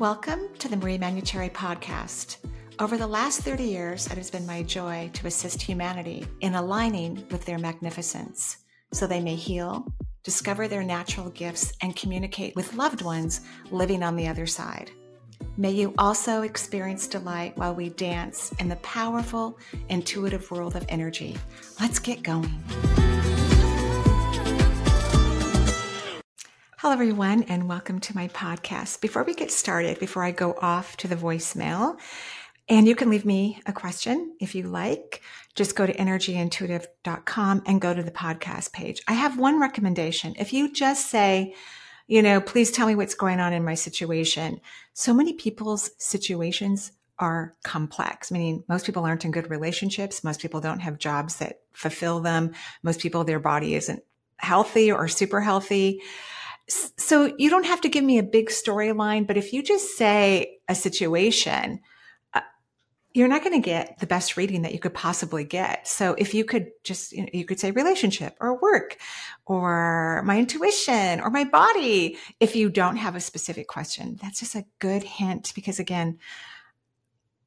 Welcome to the Marie Manuchehri podcast. Over the last 30 years, it has been my joy to assist humanity in aligning with their magnificence so they may heal, discover their natural gifts, and communicate with loved ones living on the other side. May you also experience delight while we dance in the powerful, intuitive world of energy. Let's get going. Hello, everyone, and welcome to my podcast. Before we get started, before I go off to the voicemail, and you can leave me a question if you like, just go to energyintuitive.com and go to the podcast page. I have one recommendation. If you just say, you know, please tell me what's going on in my situation. So many people's situations are complex, meaning most people aren't in good relationships. Most people don't have jobs that fulfill them. Most people, their body isn't healthy or super healthy so you don't have to give me a big storyline, but if you just say a situation, uh, you're not going to get the best reading that you could possibly get. So if you could just, you, know, you could say relationship or work or my intuition or my body. If you don't have a specific question, that's just a good hint because again,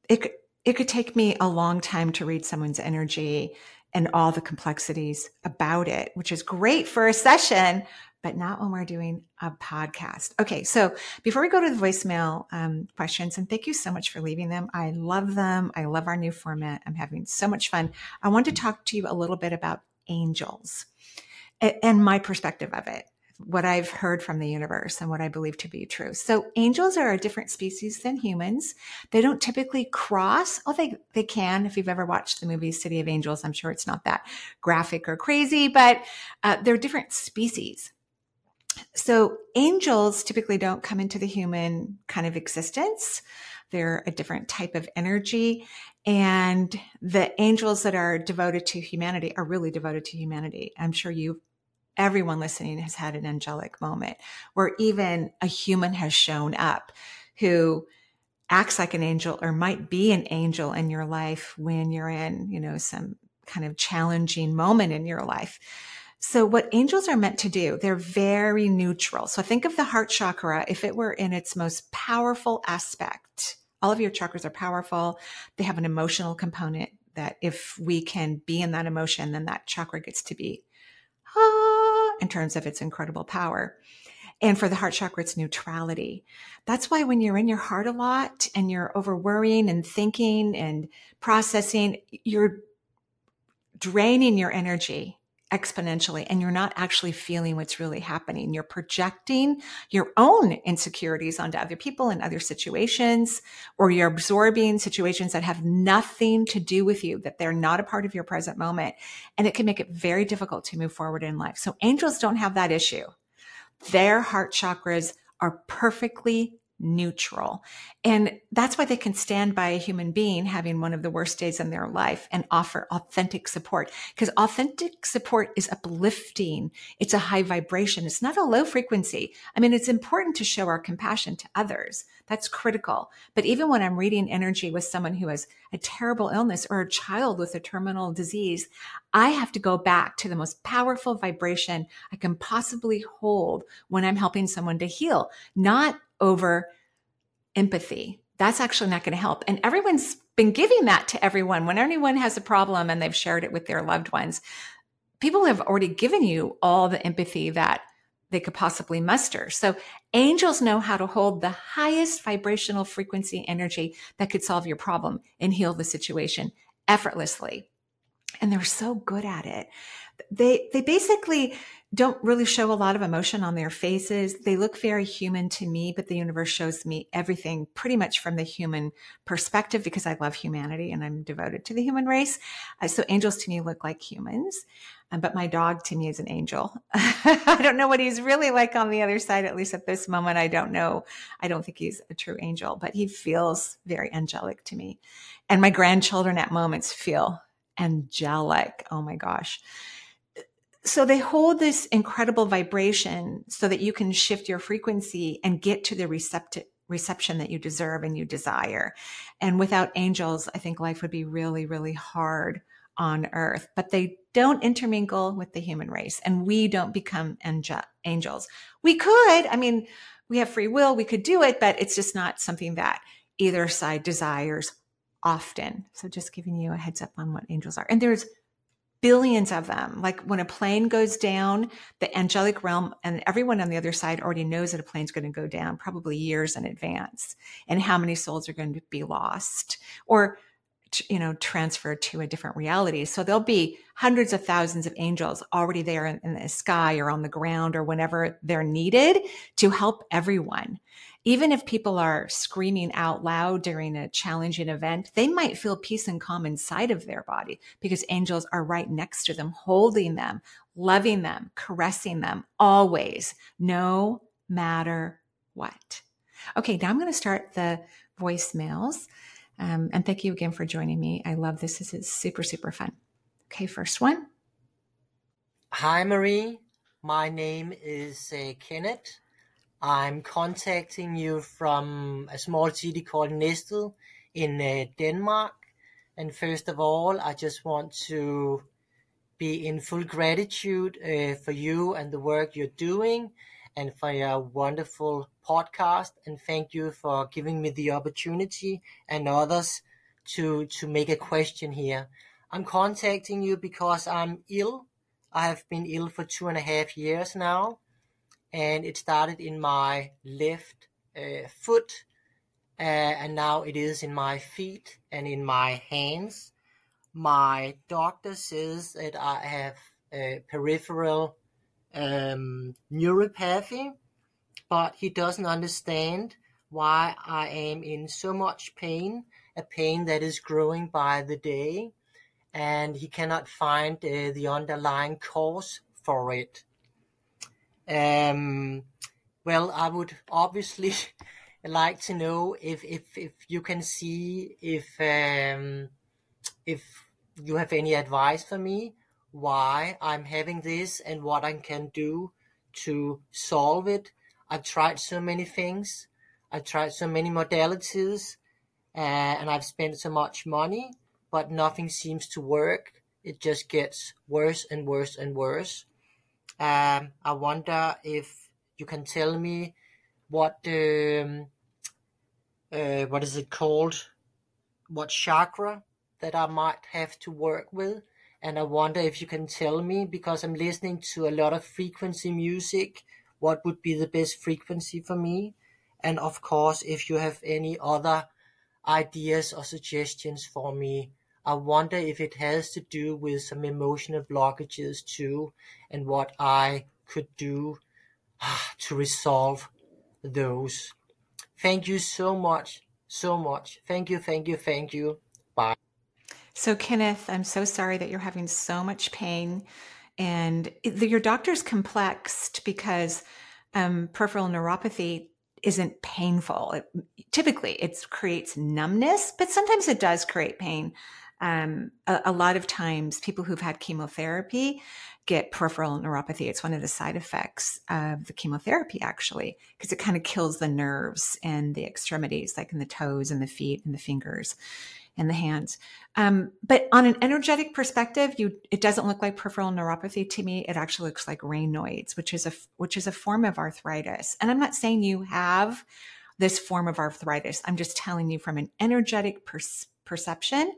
it could, it could take me a long time to read someone's energy and all the complexities about it, which is great for a session, but not when we're doing a podcast. Okay, so before we go to the voicemail um, questions, and thank you so much for leaving them. I love them. I love our new format. I'm having so much fun. I want to talk to you a little bit about angels and my perspective of it, what I've heard from the universe and what I believe to be true. So angels are a different species than humans. They don't typically cross. Oh, they, they can. If you've ever watched the movie City of Angels, I'm sure it's not that graphic or crazy, but uh, they're different species so angels typically don't come into the human kind of existence. They're a different type of energy. And the angels that are devoted to humanity are really devoted to humanity. I'm sure you, everyone listening has had an angelic moment where even a human has shown up who acts like an angel or might be an angel in your life when you're in, you know, some kind of challenging moment in your life. So what angels are meant to do, they're very neutral. So think of the heart chakra if it were in its most powerful aspect. All of your chakras are powerful. They have an emotional component that if we can be in that emotion, then that chakra gets to be ah, in terms of its incredible power. And for the heart chakra, it's neutrality. That's why when you're in your heart a lot and you're over worrying and thinking and processing, you're draining your energy exponentially and you're not actually feeling what's really happening. You're projecting your own insecurities onto other people and other situations, or you're absorbing situations that have nothing to do with you, that they're not a part of your present moment. And it can make it very difficult to move forward in life. So angels don't have that issue. Their heart chakras are perfectly neutral. And that's why they can stand by a human being having one of the worst days in their life and offer authentic support. Because authentic support is uplifting. It's a high vibration. It's not a low frequency. I mean, it's important to show our compassion to others. That's critical. But even when I'm reading energy with someone who has a terrible illness or a child with a terminal disease, I have to go back to the most powerful vibration I can possibly hold when I'm helping someone to heal, not over empathy. That's actually not going to help. And everyone's been giving that to everyone. When anyone has a problem and they've shared it with their loved ones, people have already given you all the empathy that they could possibly muster. So angels know how to hold the highest vibrational frequency energy that could solve your problem and heal the situation effortlessly. And they're so good at it. They, they basically don't really show a lot of emotion on their faces. They look very human to me, but the universe shows me everything pretty much from the human perspective because I love humanity and I'm devoted to the human race. Uh, so angels to me look like humans, um, but my dog to me is an angel. I don't know what he's really like on the other side, at least at this moment. I don't know. I don't think he's a true angel, but he feels very angelic to me. And my grandchildren at moments feel angelic. Oh my gosh so they hold this incredible vibration so that you can shift your frequency and get to the receptive reception that you deserve and you desire. And without angels, I think life would be really, really hard on earth, but they don't intermingle with the human race and we don't become angels. We could, I mean, we have free will, we could do it, but it's just not something that either side desires often. So just giving you a heads up on what angels are. And there's billions of them. Like when a plane goes down, the angelic realm and everyone on the other side already knows that a plane's going to go down probably years in advance and how many souls are going to be lost or you know transferred to a different reality so there'll be hundreds of thousands of angels already there in, the sky or on the ground or whenever they're needed to help everyone even if people are screaming out loud during a challenging event, they might feel peace and calm inside of their body because angels are right next to them, holding them, loving them, caressing them always, no matter what. Okay, now I'm going to start the voicemails. Um, and thank you again for joining me. I love this. This is super, super fun. Okay, first one. Hi, Marie. My name is uh, Kenneth. I'm contacting you from a small city called Næstved in uh, Denmark. And first of all, I just want to be in full gratitude uh, for you and the work you're doing and for your wonderful podcast. And thank you for giving me the opportunity and others to, to make a question here. I'm contacting you because I'm ill. I have been ill for two and a half years now and it started in my left uh, foot uh, and now it is in my feet and in my hands. My doctor says that I have uh, peripheral um, neuropathy, but he doesn't understand why I am in so much pain, a pain that is growing by the day, and he cannot find uh, the underlying cause for it. Um, well, I would obviously like to know if if if you can see if um, if you have any advice for me why I'm having this and what I can do to solve it. I've tried so many things. I've tried so many modalities, uh, and I've spent so much money, but nothing seems to work. It just gets worse and worse and worse. Um, I wonder if you can tell me what um, uh, what is it called? What chakra that I might have to work with? And I wonder if you can tell me because I'm listening to a lot of frequency music. What would be the best frequency for me? And of course, if you have any other ideas or suggestions for me, I wonder if it has to do with some emotional blockages too, and what I could do to resolve those. Thank you so much, so much. Thank you, thank you, thank you. Bye. So, Kenneth, I'm so sorry that you're having so much pain. And your doctor's complexed because um, peripheral neuropathy isn't painful. It, typically, it creates numbness, but sometimes it does create pain um, a, a, lot of times people who've had chemotherapy get peripheral neuropathy. It's one of the side effects of the chemotherapy, actually, because it kind of kills the nerves and the extremities, like in the toes and the feet and the fingers and the hands. Um, but on an energetic perspective, you it doesn't look like peripheral neuropathy to me. It actually looks like Raynaud's, which is a which is a form of arthritis. And I'm not saying you have this form of arthritis. I'm just telling you from an energetic perception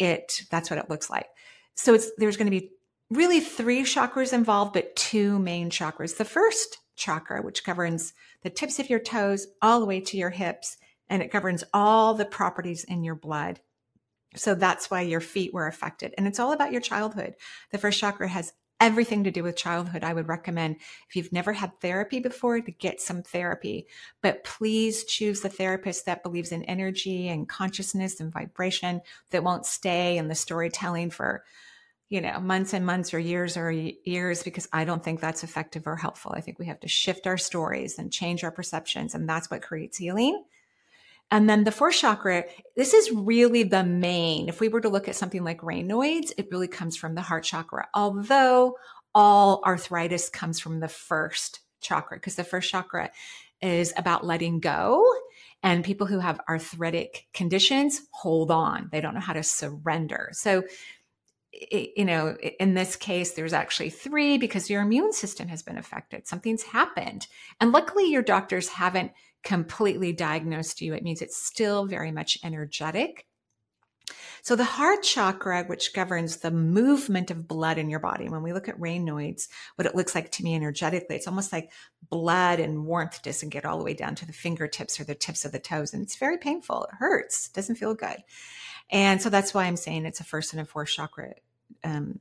it that's what it looks like. So it's there's going to be really three chakras involved, but two main chakras. The first chakra, which governs the tips of your toes all the way to your hips, and it governs all the properties in your blood. So that's why your feet were affected. And it's all about your childhood. The first chakra has everything to do with childhood. I would recommend if you've never had therapy before to get some therapy, but please choose the therapist that believes in energy and consciousness and vibration that won't stay in the storytelling for you know months and months or years or years because i don't think that's effective or helpful i think we have to shift our stories and change our perceptions and that's what creates healing and then the fourth chakra, this is really the main. If we were to look at something like Raynaud's, it really comes from the heart chakra, although all arthritis comes from the first chakra, because the first chakra is about letting go. And people who have arthritic conditions hold on, they don't know how to surrender. So you know, in this case, there's actually three because your immune system has been affected. Something's happened. And luckily, your doctors haven't completely diagnosed you. It means it's still very much energetic. So the heart chakra, which governs the movement of blood in your body, when we look at Raynaud's, what it looks like to me energetically, it's almost like blood and warmth doesn't get all the way down to the fingertips or the tips of the toes. And it's very painful. It hurts. Doesn't feel good. And so that's why I'm saying it's a first and a fourth chakra um,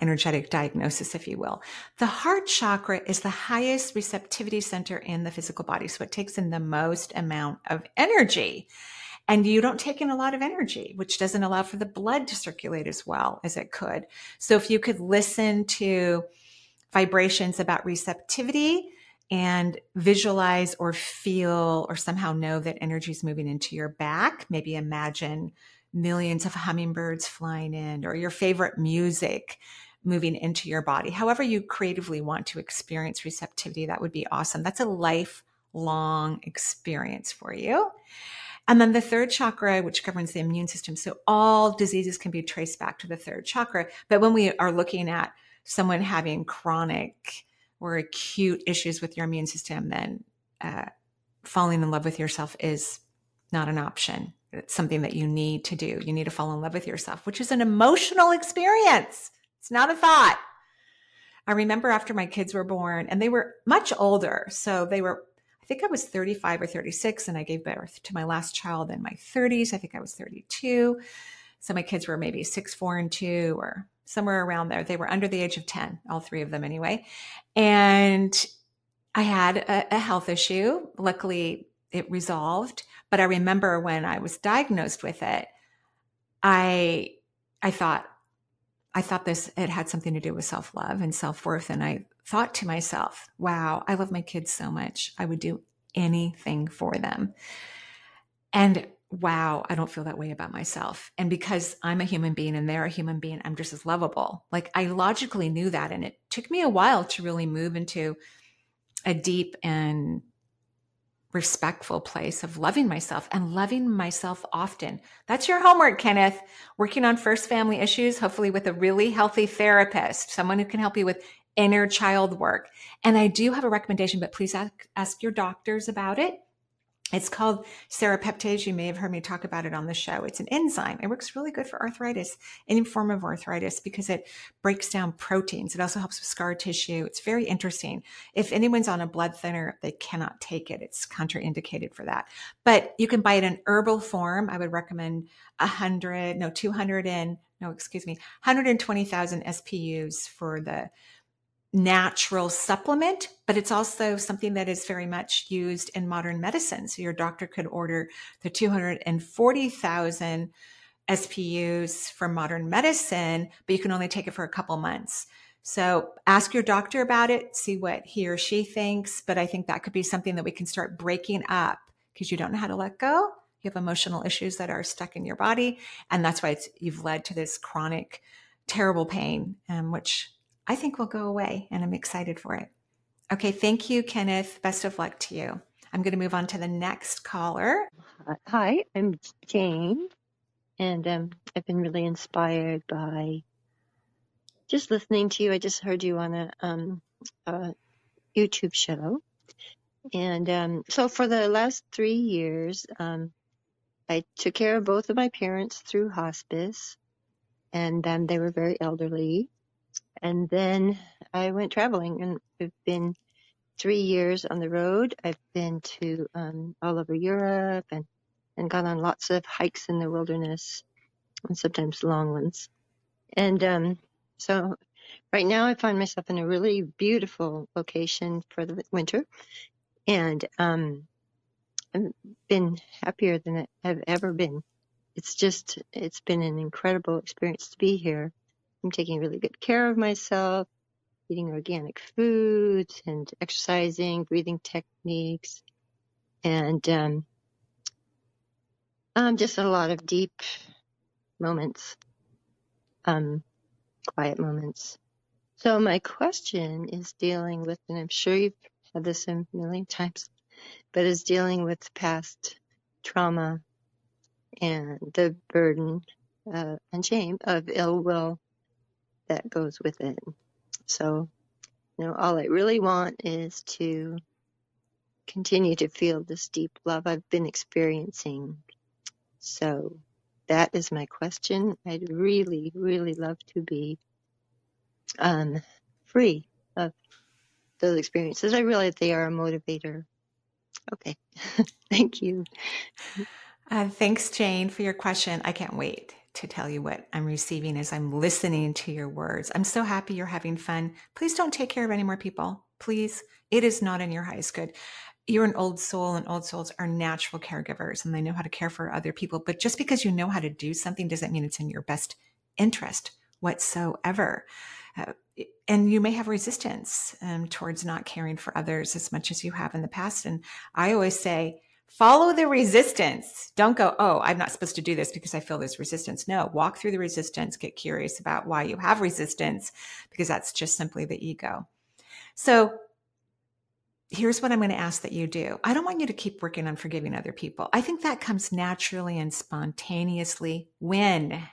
energetic diagnosis, if you will. The heart chakra is the highest receptivity center in the physical body. So it takes in the most amount of energy and you don't take in a lot of energy, which doesn't allow for the blood to circulate as well as it could. So if you could listen to vibrations about receptivity and visualize or feel or somehow know that energy is moving into your back, maybe imagine millions of hummingbirds flying in or your favorite music moving into your body. However, you creatively want to experience receptivity, that would be awesome. That's a lifelong experience for you. And then the third chakra, which governs the immune system. So all diseases can be traced back to the third chakra. But when we are looking at someone having chronic or acute issues with your immune system, then uh, falling in love with yourself is not an option. It's something that you need to do. You need to fall in love with yourself, which is an emotional experience. It's not a thought. I remember after my kids were born and they were much older. So they were I think I was 35 or 36 and I gave birth to my last child in my 30s. I think I was 32. So my kids were maybe six, four, and two, or somewhere around there. They were under the age of 10, all three of them anyway. And I had a, a health issue. Luckily, it resolved. But I remember when I was diagnosed with it, I I thought, I thought this it had something to do with self love and self worth, and I thought to myself, wow, I love my kids so much. I would do anything for them. And wow, I don't feel that way about myself. And because I'm a human being and they're a human being, I'm just as lovable. Like I logically knew that. And it took me a while to really move into a deep and respectful place of loving myself and loving myself often. That's your homework, Kenneth. Working on first family issues, hopefully with a really healthy therapist, someone who can help you with inner child work. And I do have a recommendation, but please ask, ask your doctors about it. It's called serrapeptase. You may have heard me talk about it on the show. It's an enzyme. It works really good for arthritis, any form of arthritis, because it breaks down proteins. It also helps with scar tissue. It's very interesting. If anyone's on a blood thinner, they cannot take it. It's contraindicated for that. But you can buy it in herbal form. I would recommend 100, no, 200 and, no, excuse me, 120,000 SPUs for the natural supplement, but it's also something that is very much used in modern medicine. So your doctor could order the 240,000 SPUs for modern medicine, but you can only take it for a couple months. So ask your doctor about it, see what he or she thinks. But I think that could be something that we can start breaking up because you don't know how to let go. You have emotional issues that are stuck in your body. And that's why you've led to this chronic, terrible pain, um, which I think will go away and I'm excited for it. Okay, thank you, Kenneth. Best of luck to you. I'm going to move on to the next caller. Hi, I'm Jane, and um, I've been really inspired by just listening to you. I just heard you on a, um, a YouTube show. And um, so for the last three years, um, I took care of both of my parents through hospice, and then they were very elderly. And then I went traveling and I've been three years on the road. I've been to um, all over Europe and, and gone on lots of hikes in the wilderness and sometimes long ones. And um, so right now I find myself in a really beautiful location for the winter. And um, I've been happier than I've ever been. It's just, it's been an incredible experience to be here. I'm taking really good care of myself, eating organic foods and exercising, breathing techniques, and um, um, just a lot of deep moments, um, quiet moments. So my question is dealing with, and I'm sure you've had this a million times, but is dealing with past trauma and the burden uh, and shame of ill will that goes with it. So, you know, all I really want is to continue to feel this deep love I've been experiencing. So that is my question. I'd really, really love to be um, free of those experiences. I realize they are a motivator. Okay. Thank you. Uh, thanks, Jane, for your question. I can't wait to tell you what I'm receiving as I'm listening to your words. I'm so happy you're having fun. Please don't take care of any more people. Please. It is not in your highest good. You're an old soul, and old souls are natural caregivers and they know how to care for other people. But just because you know how to do something doesn't mean it's in your best interest whatsoever. Uh, and you may have resistance um, towards not caring for others as much as you have in the past. And I always say, follow the resistance. Don't go, oh, I'm not supposed to do this because I feel this resistance. No, walk through the resistance, get curious about why you have resistance, because that's just simply the ego. So here's what I'm going to ask that you do. I don't want you to keep working on forgiving other people. I think that comes naturally and spontaneously when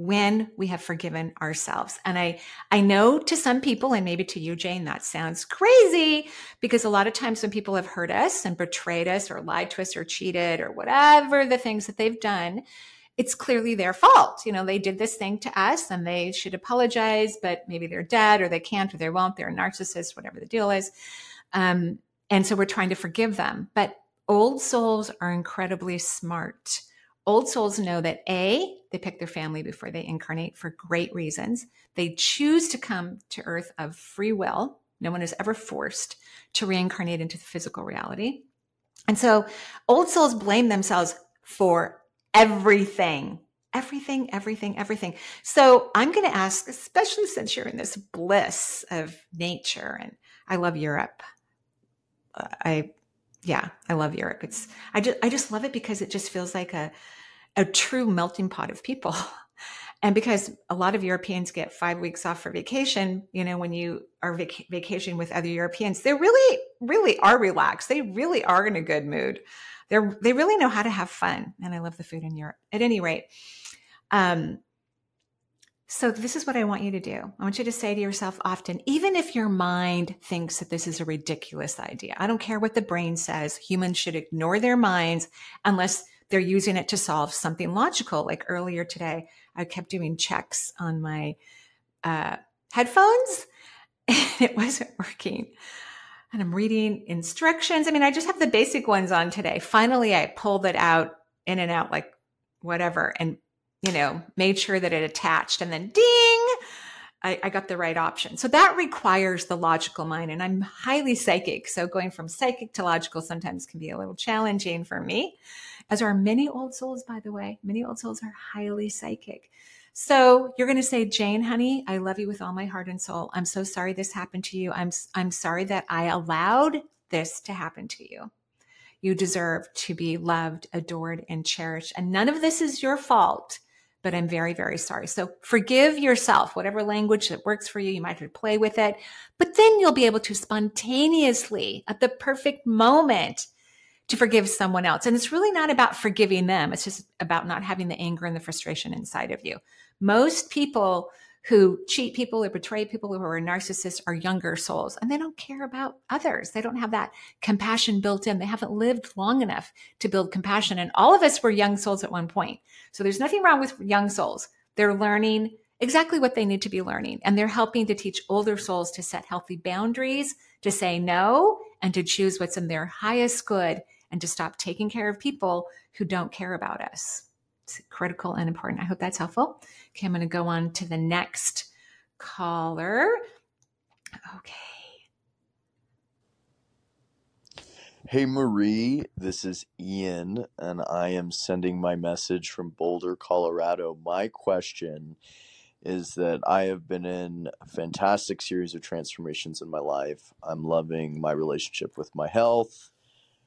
when we have forgiven ourselves. And I, I know to some people, and maybe to you, Jane, that sounds crazy because a lot of times when people have hurt us and betrayed us or lied to us or cheated or whatever the things that they've done, it's clearly their fault. You know, they did this thing to us and they should apologize, but maybe they're dead or they can't or they won't. They're a narcissist, whatever the deal is. Um, and so we're trying to forgive them. But old souls are incredibly smart Old souls know that A, they pick their family before they incarnate for great reasons. They choose to come to earth of free will. No one is ever forced to reincarnate into the physical reality. And so old souls blame themselves for everything, everything, everything, everything. So I'm going to ask, especially since you're in this bliss of nature, and I love Europe. Uh, I yeah, I love Europe. It's I just I just love it because it just feels like a a true melting pot of people. And because a lot of Europeans get five weeks off for vacation, you know, when you are vac- vacationing with other Europeans, they really, really are relaxed. They really are in a good mood. They're they really know how to have fun, and I love the food in Europe. At any rate, um, so, this is what I want you to do. I want you to say to yourself often, even if your mind thinks that this is a ridiculous idea, I don't care what the brain says, humans should ignore their minds unless they're using it to solve something logical. Like earlier today, I kept doing checks on my uh, headphones and it wasn't working. And I'm reading instructions. I mean, I just have the basic ones on today. Finally, I pulled it out in and out like whatever and you know, made sure that it attached and then ding, I, I, got the right option. So that requires the logical mind. And I'm highly psychic. So going from psychic to logical sometimes can be a little challenging for me, as are many old souls, by the way. Many old souls are highly psychic. So you're going to say, Jane, honey, I love you with all my heart and soul. I'm so sorry this happened to you. I'm, I'm sorry that I allowed this to happen to you. You deserve to be loved, adored, and cherished. And none of this is your fault but I'm very, very sorry. So forgive yourself, whatever language that works for you. You might have to play with it, but then you'll be able to spontaneously at the perfect moment to forgive someone else. And it's really not about forgiving them. It's just about not having the anger and the frustration inside of you. Most people who cheat people or betray people who are narcissists are younger souls and they don't care about others. They don't have that compassion built in. They haven't lived long enough to build compassion. And all of us were young souls at one point. So there's nothing wrong with young souls. They're learning exactly what they need to be learning. And they're helping to teach older souls to set healthy boundaries, to say no, and to choose what's in their highest good and to stop taking care of people who don't care about us. It's critical and important. I hope that's helpful. Okay, I'm going to go on to the next caller. Okay. Hey Marie, this is Ian, and I am sending my message from Boulder, Colorado. My question is that I have been in a fantastic series of transformations in my life. I'm loving my relationship with my health,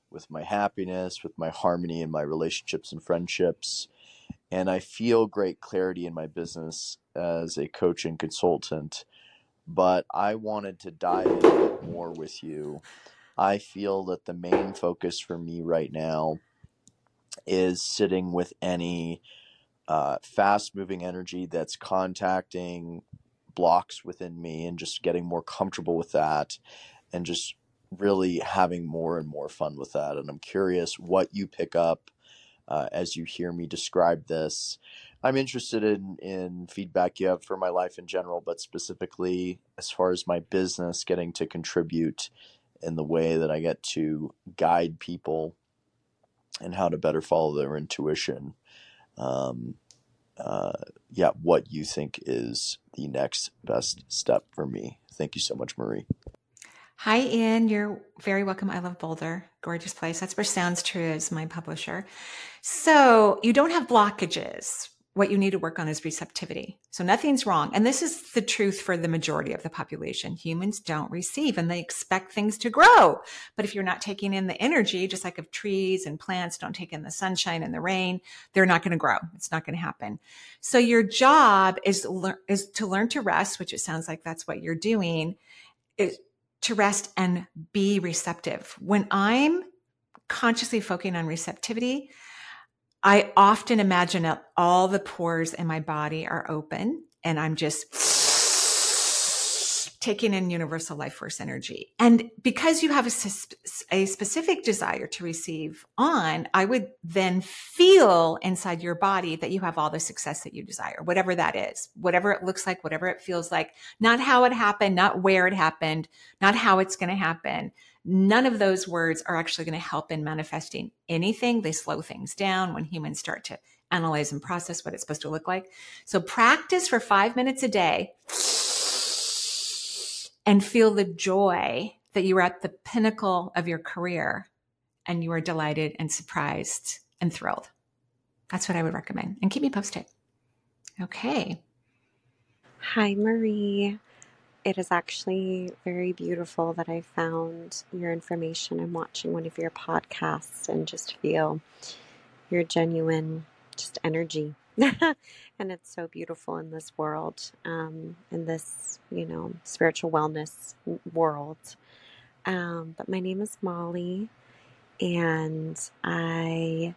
with my happiness, with my harmony in my relationships and friendships and I feel great clarity in my business as a coach and consultant. But I wanted to dive in more with you. I feel that the main focus for me right now is sitting with any uh, fast moving energy that's contacting blocks within me and just getting more comfortable with that and just really having more and more fun with that. And I'm curious what you pick up uh, as you hear me describe this. I'm interested in, in feedback you have for my life in general, but specifically as far as my business getting to contribute in the way that I get to guide people and how to better follow their intuition. Um, uh, yeah, what you think is the next best step for me. Thank you so much, Marie. Hi, Ian. You're very welcome. I love Boulder. Gorgeous place. That's where Sounds True is my publisher. So you don't have blockages. What you need to work on is receptivity. So nothing's wrong. And this is the truth for the majority of the population. Humans don't receive and they expect things to grow. But if you're not taking in the energy, just like if trees and plants don't take in the sunshine and the rain, they're not going to grow. It's not going to happen. So your job is, is to learn to rest, which it sounds like that's what you're doing. Is to rest and be receptive. When I'm consciously focusing on receptivity, I often imagine that all the pores in my body are open and I'm just taking in universal life force energy. And because you have a, a, specific desire to receive on, I would then feel inside your body that you have all the success that you desire, whatever that is, whatever it looks like, whatever it feels like, not how it happened, not where it happened, not how it's going to happen. None of those words are actually going to help in manifesting anything. They slow things down when humans start to analyze and process what it's supposed to look like. So practice for five minutes a day and feel the joy that you are at the pinnacle of your career and you are delighted and surprised and thrilled. That's what I would recommend. And keep me posted. Okay. Hi, Marie. It is actually very beautiful that I found your information and watching one of your podcasts and just feel your genuine just energy and it's so beautiful in this world, um, in this, you know, spiritual wellness world. Um, but my name is Molly, and I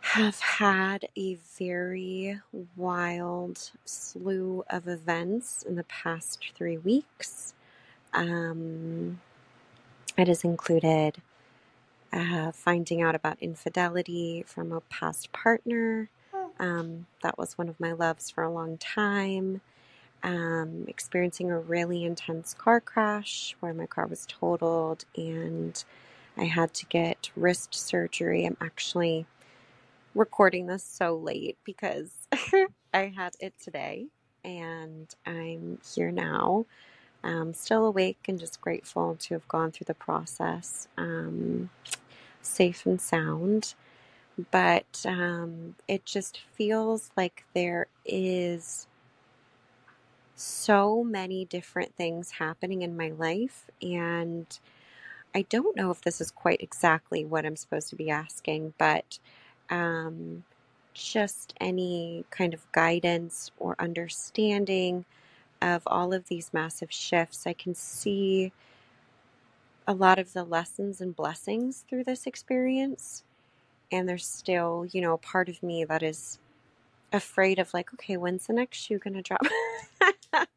have had a very wild slew of events in the past three weeks. Um, it has included uh, finding out about infidelity from a past partner, um, that was one of my loves for a long time. Um, experiencing a really intense car crash where my car was totaled and I had to get wrist surgery. I'm actually recording this so late because I had it today and I'm here now. I'm still awake and just grateful to have gone through the process um, safe and sound but um, it just feels like there is so many different things happening in my life and I don't know if this is quite exactly what I'm supposed to be asking, but um, just any kind of guidance or understanding of all of these massive shifts. I can see a lot of the lessons and blessings through this experience and there's still, you know, part of me that is afraid of like, okay, when's the next shoe gonna drop?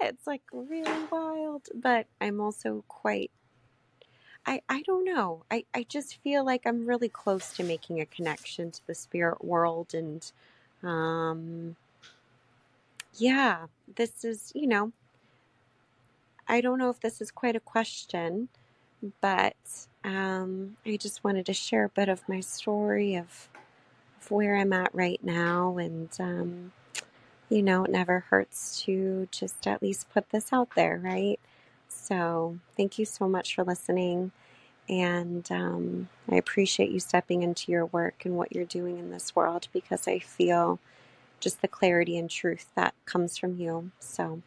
it's like really wild, but I'm also quite I, I don't know. I, I just feel like I'm really close to making a connection to the spirit world and um yeah, this is, you know, I don't know if this is quite a question, but um, I just wanted to share a bit of my story of, of where I'm at right now. And, um, you know, it never hurts to just at least put this out there, right? So thank you so much for listening. And um, I appreciate you stepping into your work and what you're doing in this world because I feel just the clarity and truth that comes from you. So,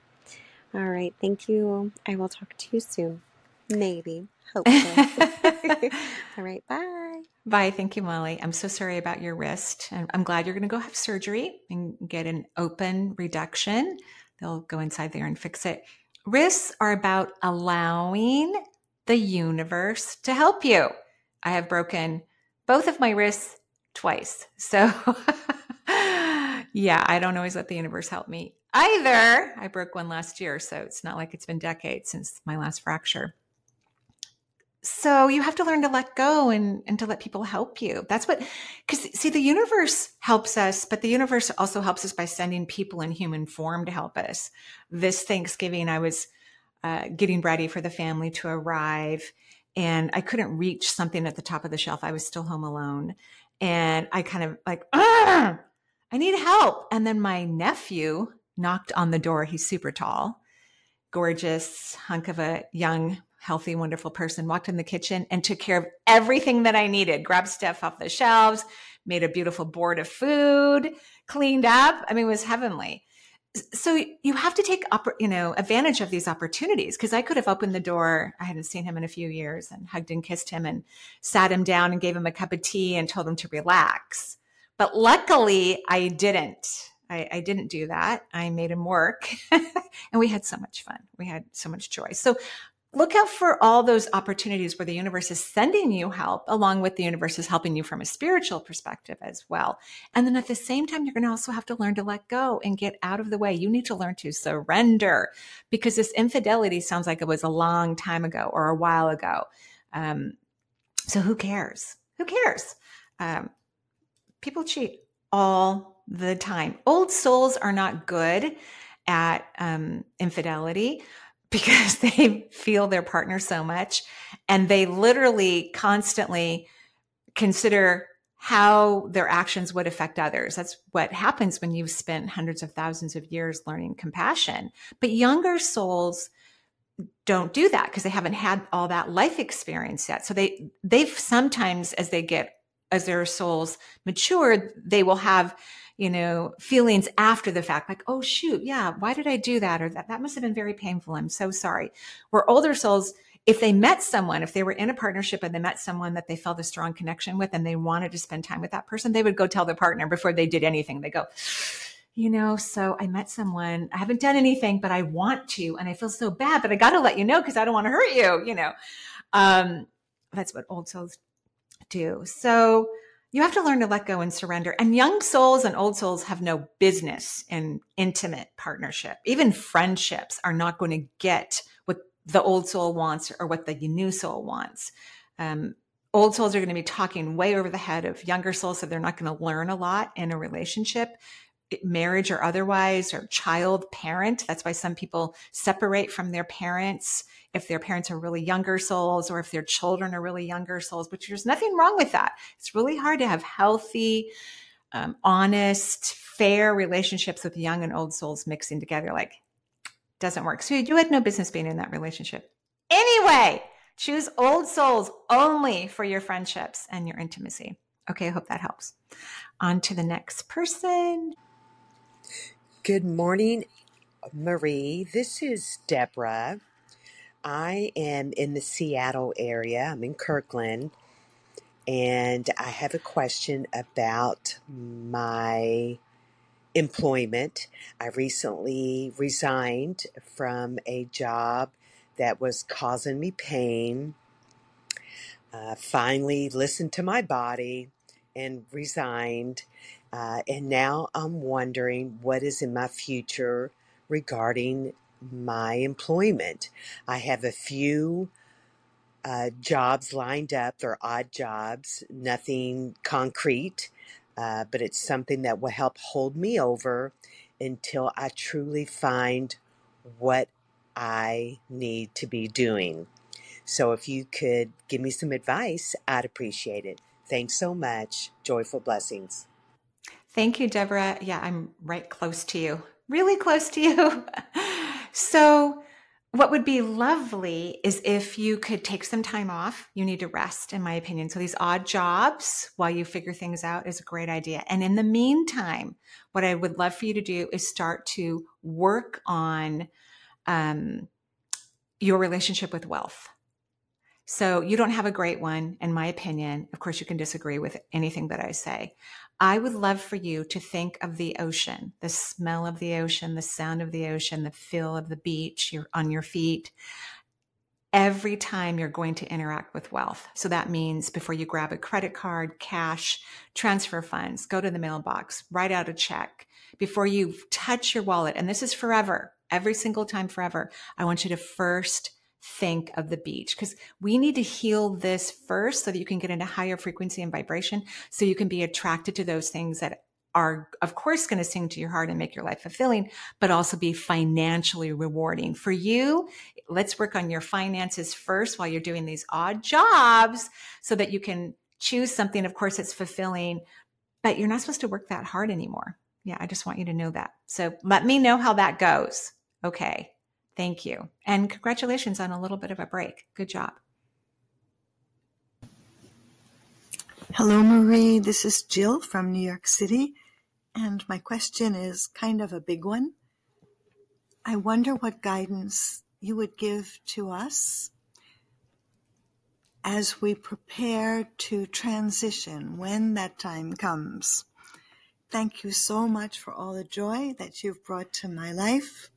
all right. Thank you. I will talk to you soon. Maybe. Hopefully. All right. Bye. Bye. Thank you, Molly. I'm so sorry about your wrist. And I'm glad you're going to go have surgery and get an open reduction. They'll go inside there and fix it. Wrists are about allowing the universe to help you. I have broken both of my wrists twice. So yeah, I don't always let the universe help me either. I broke one last year, so it's not like it's been decades since my last fracture. So you have to learn to let go and, and to let people help you. That's what, because see, the universe helps us, but the universe also helps us by sending people in human form to help us. This Thanksgiving, I was uh, getting ready for the family to arrive and I couldn't reach something at the top of the shelf. I was still home alone. And I kind of like, I need help. And then my nephew knocked on the door. He's super tall, gorgeous hunk of a young healthy, wonderful person, walked in the kitchen and took care of everything that I needed, grabbed stuff off the shelves, made a beautiful board of food, cleaned up. I mean, it was heavenly. So you have to take up, you know, advantage of these opportunities because I could have opened the door. I hadn't seen him in a few years and hugged and kissed him and sat him down and gave him a cup of tea and told him to relax. But luckily I didn't. I, I, didn't do that. I made him work and we had so much fun. We had so much joy. So look out for all those opportunities where the universe is sending you help along with the universe is helping you from a spiritual perspective as well. And then at the same time you're going to also have to learn to let go and get out of the way. You need to learn to surrender because this infidelity sounds like it was a long time ago or a while ago. Um, so who cares? Who cares? Um, people cheat all the time. Old souls are not good at um, infidelity because they feel their partner so much and they literally constantly consider how their actions would affect others. That's what happens when you've spent hundreds of thousands of years learning compassion. But younger souls don't do that because they haven't had all that life experience yet. So they they've sometimes as they get as their souls mature, they will have you know, feelings after the fact, like, oh, shoot, yeah, why did I do that? Or that, that must have been very painful. I'm so sorry. Where older souls, if they met someone, if they were in a partnership and they met someone that they felt a strong connection with and they wanted to spend time with that person, they would go tell their partner before they did anything. They go, you know, so I met someone, I haven't done anything, but I want to, and I feel so bad, but I got to let you know because I don't want to hurt you, you know. Um, that's what old souls do. So, you have to learn to let go and surrender. And young souls and old souls have no business in intimate partnership. Even friendships are not going to get what the old soul wants or what the new soul wants. Um, old souls are going to be talking way over the head of younger souls, so they're not going to learn a lot in a relationship marriage or otherwise, or child parent. That's why some people separate from their parents if their parents are really younger souls or if their children are really younger souls, but there's nothing wrong with that. It's really hard to have healthy, um, honest, fair relationships with young and old souls mixing together. Like, doesn't work. So you had no business being in that relationship. Anyway, choose old souls only for your friendships and your intimacy. Okay, I hope that helps. On to the next person. Good morning, Marie. This is Deborah. I am in the Seattle area. I'm in Kirkland. And I have a question about my employment. I recently resigned from a job that was causing me pain. Uh, finally listened to my body and resigned. Uh, and now I'm wondering what is in my future regarding my employment. I have a few uh, jobs lined up. They're odd jobs, nothing concrete, uh, but it's something that will help hold me over until I truly find what I need to be doing. So if you could give me some advice, I'd appreciate it. Thanks so much. Joyful blessings. Thank you, Deborah. Yeah, I'm right close to you, really close to you. So, what would be lovely is if you could take some time off. You need to rest, in my opinion. So, these odd jobs while you figure things out is a great idea. And in the meantime, what I would love for you to do is start to work on um, your relationship with wealth. So, you don't have a great one, in my opinion. Of course, you can disagree with anything that I say. I would love for you to think of the ocean, the smell of the ocean, the sound of the ocean, the feel of the beach you're on your feet every time you're going to interact with wealth. So that means before you grab a credit card, cash, transfer funds, go to the mailbox, write out a check, before you touch your wallet, and this is forever, every single time forever, I want you to first think of the beach because we need to heal this first so that you can get into higher frequency and vibration so you can be attracted to those things that are of course going to sing to your heart and make your life fulfilling but also be financially rewarding. For you let's work on your finances first while you're doing these odd jobs so that you can choose something of course it's fulfilling but you're not supposed to work that hard anymore. Yeah i just want you to know that. So let me know how that goes. Okay Thank you. And congratulations on a little bit of a break. Good job. Hello, Marie. This is Jill from New York City. And my question is kind of a big one. I wonder what guidance you would give to us as we prepare to transition when that time comes. Thank you so much for all the joy that you've brought to my life.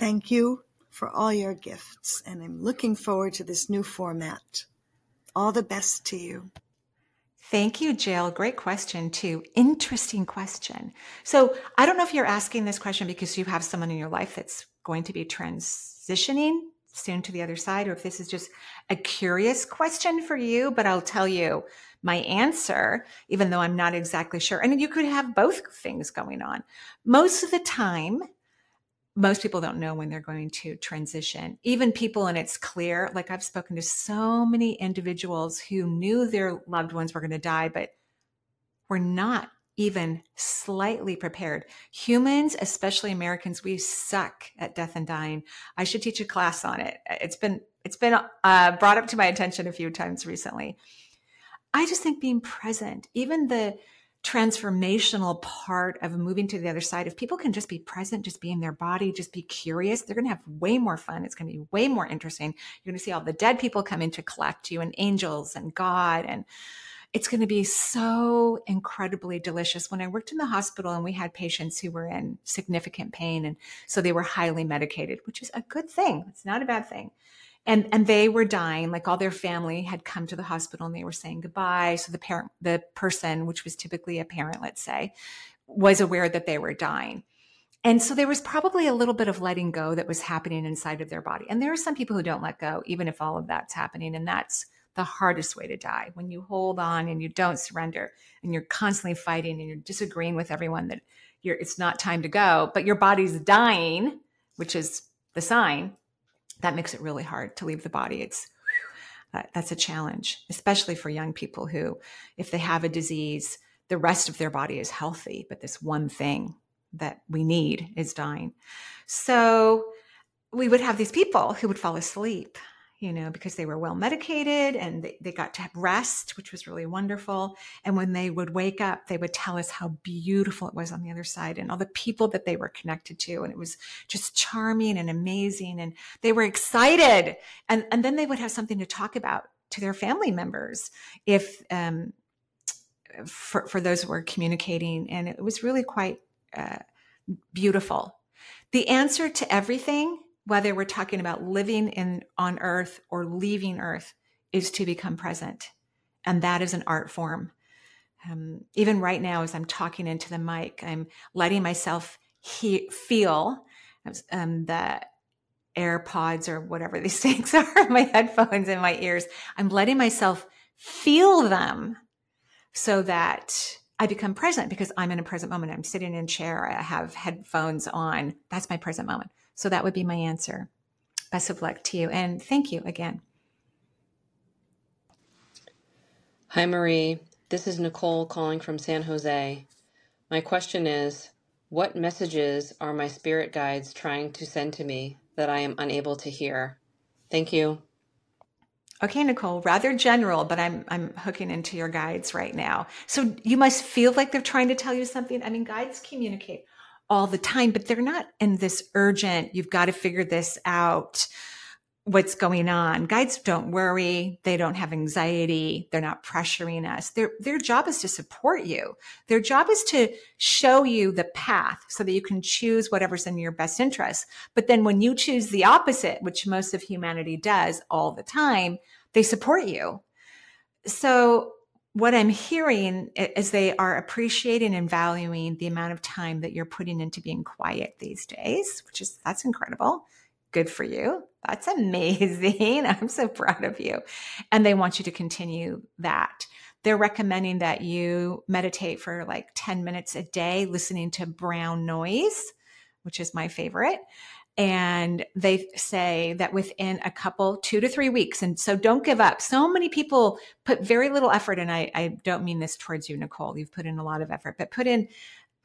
Thank you for all your gifts, and I'm looking forward to this new format. All the best to you. Thank you, Jill. Great question, too. Interesting question. So, I don't know if you're asking this question because you have someone in your life that's going to be transitioning soon to the other side, or if this is just a curious question for you, but I'll tell you my answer, even though I'm not exactly sure. And you could have both things going on. Most of the time, most people don't know when they're going to transition. Even people, and it's clear, like I've spoken to so many individuals who knew their loved ones were going to die, but were not even slightly prepared. Humans, especially Americans, we suck at death and dying. I should teach a class on it. It's been it's been uh, brought up to my attention a few times recently. I just think being present, even the transformational part of moving to the other side. If people can just be present, just be in their body, just be curious, they're going to have way more fun. It's going to be way more interesting. You're going to see all the dead people come in to collect you and angels and God. And it's going to be so incredibly delicious. When I worked in the hospital and we had patients who were in significant pain, and so they were highly medicated, which is a good thing. It's not a bad thing and and they were dying like all their family had come to the hospital and they were saying goodbye. So the parent the person which was typically a parent let's say was aware that they were dying. And so there was probably a little bit of letting go that was happening inside of their body. And there are some people who don't let go even if all of that's happening. And that's the hardest way to die when you hold on and you don't surrender and you're constantly fighting and you're disagreeing with everyone that you're it's not time to go but your body's dying which is the sign that makes it really hard to leave the body. It's uh, that's a challenge, especially for young people who, if they have a disease, the rest of their body is healthy, but this one thing that we need is dying. So we would have these people who would fall asleep you know, because they were well medicated and they, they got to have rest, which was really wonderful. And when they would wake up, they would tell us how beautiful it was on the other side and all the people that they were connected to. And it was just charming and amazing. And they were excited. And, and then they would have something to talk about to their family members if, um, for, for those who were communicating. And it was really quite uh, beautiful. The answer to everything whether we're talking about living in on earth or leaving earth is to become present and that is an art form um, even right now as i'm talking into the mic i'm letting myself he- feel um, the airpods or whatever these things are my headphones in my ears i'm letting myself feel them so that I become present because I'm in a present moment. I'm sitting in a chair. I have headphones on. That's my present moment. So that would be my answer. Best of luck to you. And thank you again. Hi, Marie. This is Nicole calling from San Jose. My question is What messages are my spirit guides trying to send to me that I am unable to hear? Thank you. Okay, Nicole, rather general, but I'm I'm hooking into your guides right now. So you must feel like they're trying to tell you something. I mean, guides communicate all the time, but they're not in this urgent, you've got to figure this out, what's going on. Guides don't worry. They don't have anxiety. They're not pressuring us. Their, their job is to support you. Their job is to show you the path so that you can choose whatever's in your best interest. But then when you choose the opposite, which most of humanity does all the time, they support you. So what I'm hearing is they are appreciating and valuing the amount of time that you're putting into being quiet these days, which is that's incredible. Good for you. That's amazing. I'm so proud of you. And they want you to continue that. They're recommending that you meditate for like 10 minutes a day, listening to brown noise, which is my favorite and they say that within a couple two to three weeks and so don't give up. So many people put very little effort and I, I don't mean this towards you nicole you've put in a lot of effort but put in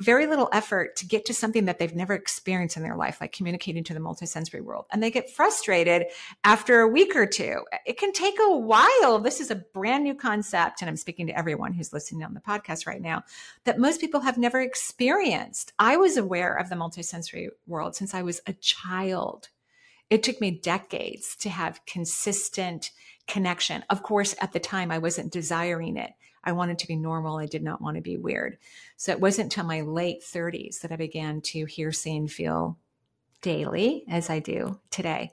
very little effort to get to something that they've never experienced in their life, like communicating to the multisensory world. And they get frustrated after a week or two. It can take a while. This is a brand new concept. And I'm speaking to everyone who's listening on the podcast right now that most people have never experienced. I was aware of the multisensory world since I was a child. It took me decades to have consistent connection. Of course, at the time, I wasn't desiring it. I wanted to be normal. I did not want to be weird. So it wasn't until my late 30s that I began to hear, see, and feel daily as I do today.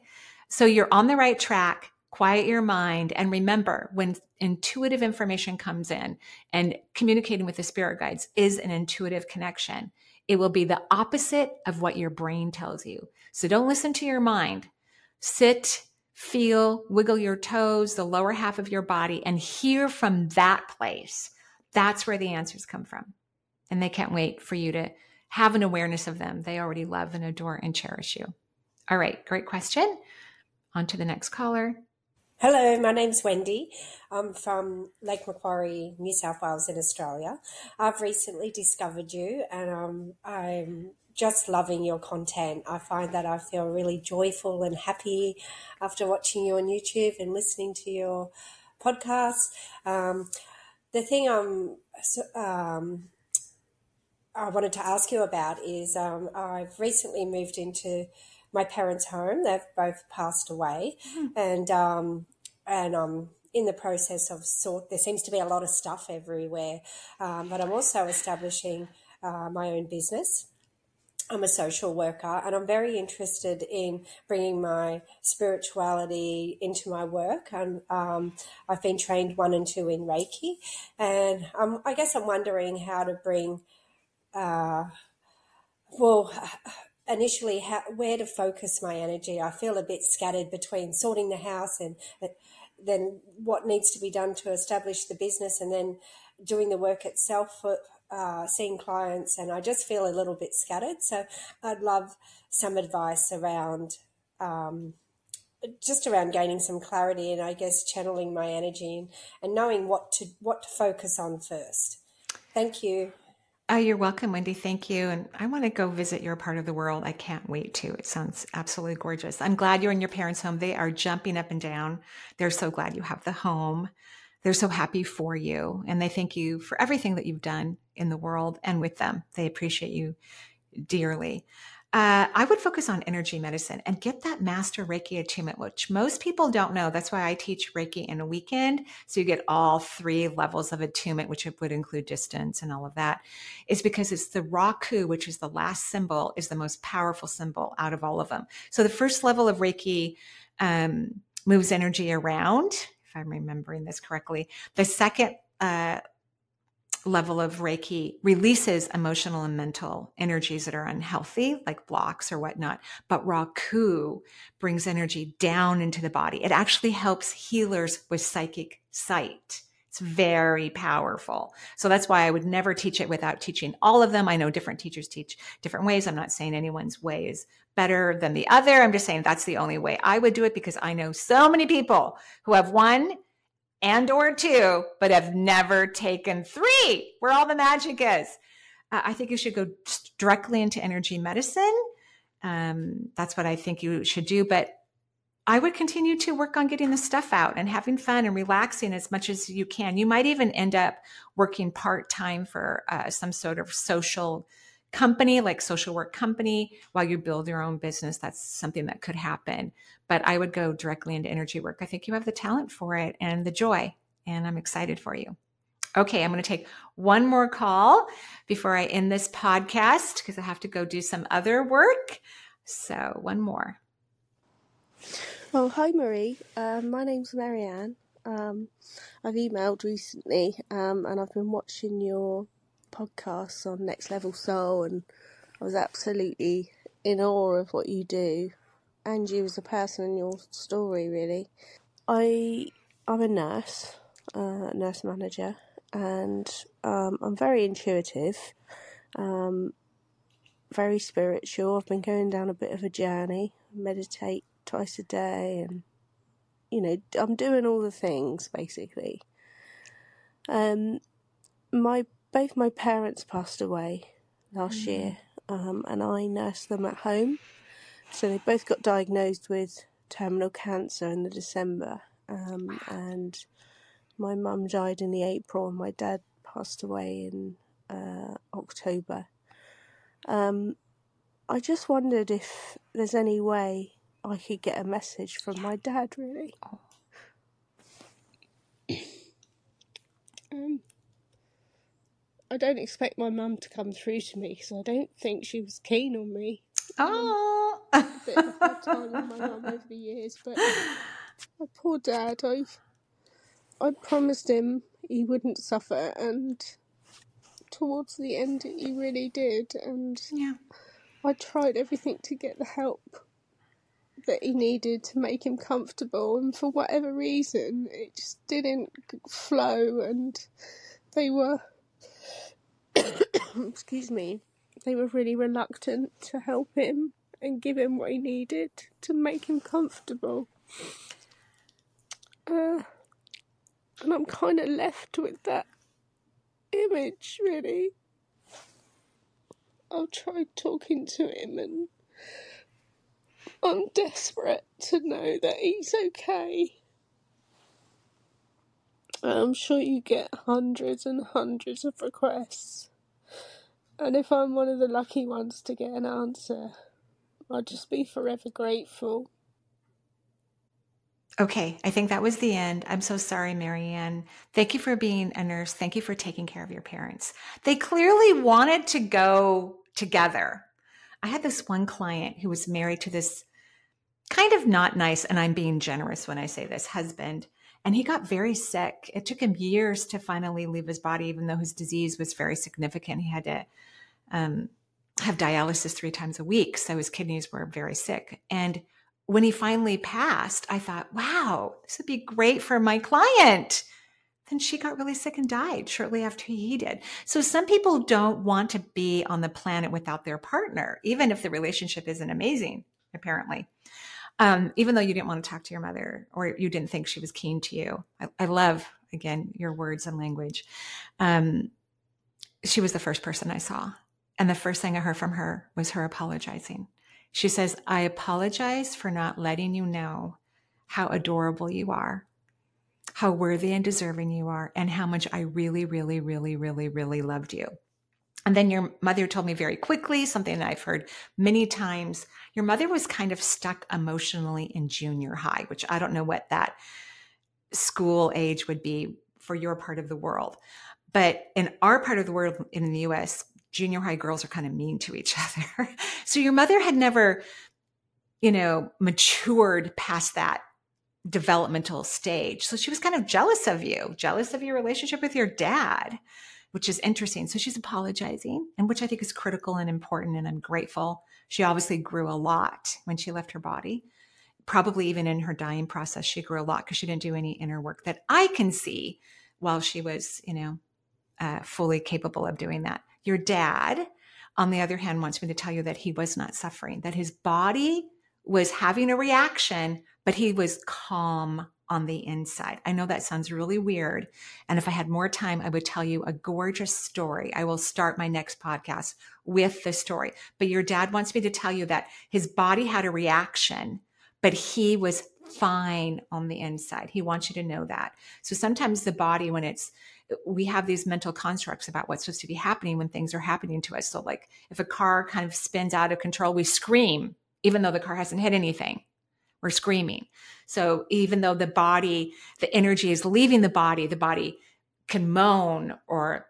So you're on the right track. Quiet your mind. And remember, when intuitive information comes in and communicating with the spirit guides is an intuitive connection, it will be the opposite of what your brain tells you. So don't listen to your mind. Sit feel, wiggle your toes, the lower half of your body, and hear from that place. That's where the answers come from. And they can't wait for you to have an awareness of them. They already love and adore and cherish you. All right, great question. On to the next caller. Hello, my name's Wendy. I'm from Lake Macquarie, New South Wales, in Australia. I've recently discovered you and um, I'm just loving your content. I find that I feel really joyful and happy after watching you on YouTube and listening to your podcast. Um, the thing I'm, um, I wanted to ask you about is um, I've recently moved into my parents' home. They've both passed away, mm-hmm. and um, and I'm in the process of sort. There seems to be a lot of stuff everywhere, um, but I'm also establishing uh, my own business I'm a social worker and I'm very interested in bringing my spirituality into my work. And um, I've been trained one and two in Reiki. And um, I guess I'm wondering how to bring, uh, well, initially, how, where to focus my energy. I feel a bit scattered between sorting the house and then what needs to be done to establish the business and then doing the work itself for, uh, seeing clients, and I just feel a little bit scattered. So I'd love some advice around um, just around gaining some clarity and I guess channeling my energy and, and knowing what to what to focus on first. Thank you. Oh, you're welcome, Wendy. Thank you. And I want to go visit your part of the world. I can't wait to. It sounds absolutely gorgeous. I'm glad you're in your parents' home. They are jumping up and down. They're so glad you have the home. They're so happy for you and they thank you for everything that you've done in the world and with them. They appreciate you dearly. Uh, I would focus on energy medicine and get that master Reiki attunement, which most people don't know. That's why I teach Reiki in a weekend. So you get all three levels of attunement, which would include distance and all of that. Is because it's the Raku, which is the last symbol, is the most powerful symbol out of all of them. So the first level of Reiki um, moves energy around if I'm remembering this correctly. The second uh, level of Reiki releases emotional and mental energies that are unhealthy, like blocks or whatnot. But Raku brings energy down into the body. It actually helps healers with psychic sight. It's very powerful. So that's why I would never teach it without teaching all of them. I know different teachers teach different ways. I'm not saying anyone's way is better than the other. I'm just saying that's the only way I would do it because I know so many people who have one and or two, but have never taken three, where all the magic is. Uh, I think you should go directly into energy medicine. Um, that's what I think you should do. But I would continue to work on getting the stuff out and having fun and relaxing as much as you can. You might even end up working part time for uh, some sort of social company, like social work company, while you build your own business. That's something that could happen. But I would go directly into energy work. I think you have the talent for it and the joy, and I'm excited for you. Okay, I'm going to take one more call before I end this podcast because I have to go do some other work. So, one more. Well, hi Marie. Uh, my name's Marianne. Um, I've emailed recently, um, and I've been watching your podcasts on Next Level Soul, and I was absolutely in awe of what you do, and you as a person and your story. Really, I I'm a nurse, uh, nurse manager, and um, I'm very intuitive, um, very spiritual. I've been going down a bit of a journey, meditate twice a day, and you know, I'm doing all the things basically. Um, my both my parents passed away last mm. year, um, and I nursed them at home. So they both got diagnosed with terminal cancer in the December, um, and my mum died in the April, and my dad passed away in uh, October. Um, I just wondered if there's any way I could get a message from my dad, really. Um, I don't expect my mum to come through to me because I don't think she was keen on me. Oh, um, a bit of a hard time with my mum over the years, but my poor dad, I, I promised him he wouldn't suffer, and towards the end, he really did, and yeah. I tried everything to get the help that he needed to make him comfortable, and for whatever reason, it just didn't flow, and they were, excuse me, they were really reluctant to help him and give him what he needed to make him comfortable. Uh, and I'm kind of left with that image, really. I'll try talking to him and I'm desperate to know that he's okay. I'm sure you get hundreds and hundreds of requests. And if I'm one of the lucky ones to get an answer, I'll just be forever grateful. Okay, I think that was the end. I'm so sorry, Marianne. Thank you for being a nurse. Thank you for taking care of your parents. They clearly wanted to go together. I had this one client who was married to this kind of not nice, and I'm being generous when I say this, husband. And he got very sick. It took him years to finally leave his body, even though his disease was very significant. He had to um, have dialysis three times a week. So his kidneys were very sick. And when he finally passed, I thought, wow, this would be great for my client. Then she got really sick and died shortly after he did. So some people don't want to be on the planet without their partner, even if the relationship isn't amazing, apparently um, even though you didn't want to talk to your mother or you didn't think she was keen to you. I, I love, again, your words and language. Um, she was the first person I saw. And the first thing I heard from her was her apologizing. She says, I apologize for not letting you know how adorable you are, how worthy and deserving you are, and how much I really, really, really, really, really loved you. And then your mother told me very quickly something that I've heard many times. Your mother was kind of stuck emotionally in junior high, which I don't know what that school age would be for your part of the world. But in our part of the world in the US, junior high girls are kind of mean to each other. so your mother had never, you know, matured past that developmental stage. So she was kind of jealous of you, jealous of your relationship with your dad which is interesting. So she's apologizing, and which I think is critical and important. And I'm grateful. She obviously grew a lot when she left her body. Probably even in her dying process, she grew a lot because she didn't do any inner work that I can see while she was, you know, uh, fully capable of doing that. Your dad, on the other hand, wants me to tell you that he was not suffering, that his body was having a reaction, but he was calm on the inside. I know that sounds really weird. And if I had more time, I would tell you a gorgeous story. I will start my next podcast with the story. But your dad wants me to tell you that his body had a reaction, but he was fine on the inside. He wants you to know that. So sometimes the body, when it's, we have these mental constructs about what's supposed to be happening when things are happening to us. So, like if a car kind of spins out of control, we scream, even though the car hasn't hit anything we're screaming. So even though the body, the energy is leaving the body, the body can moan or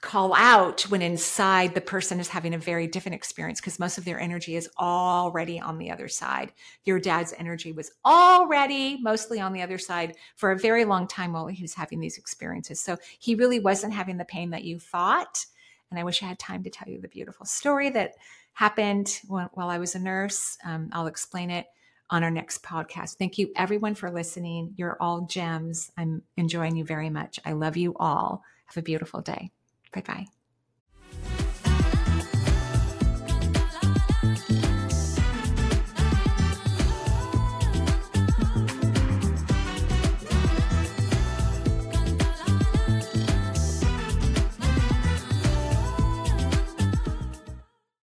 call out when inside the person is having a very different experience because most of their energy is already on the other side. Your dad's energy was already mostly on the other side for a very long time while he was having these experiences. So he really wasn't having the pain that you thought. And I wish I had time to tell you the beautiful story that happened while, I was a nurse. Um, I'll explain it on our next podcast. Thank you, everyone, for listening. You're all gems. I'm enjoying you very much. I love you all. Have a beautiful day. Bye bye.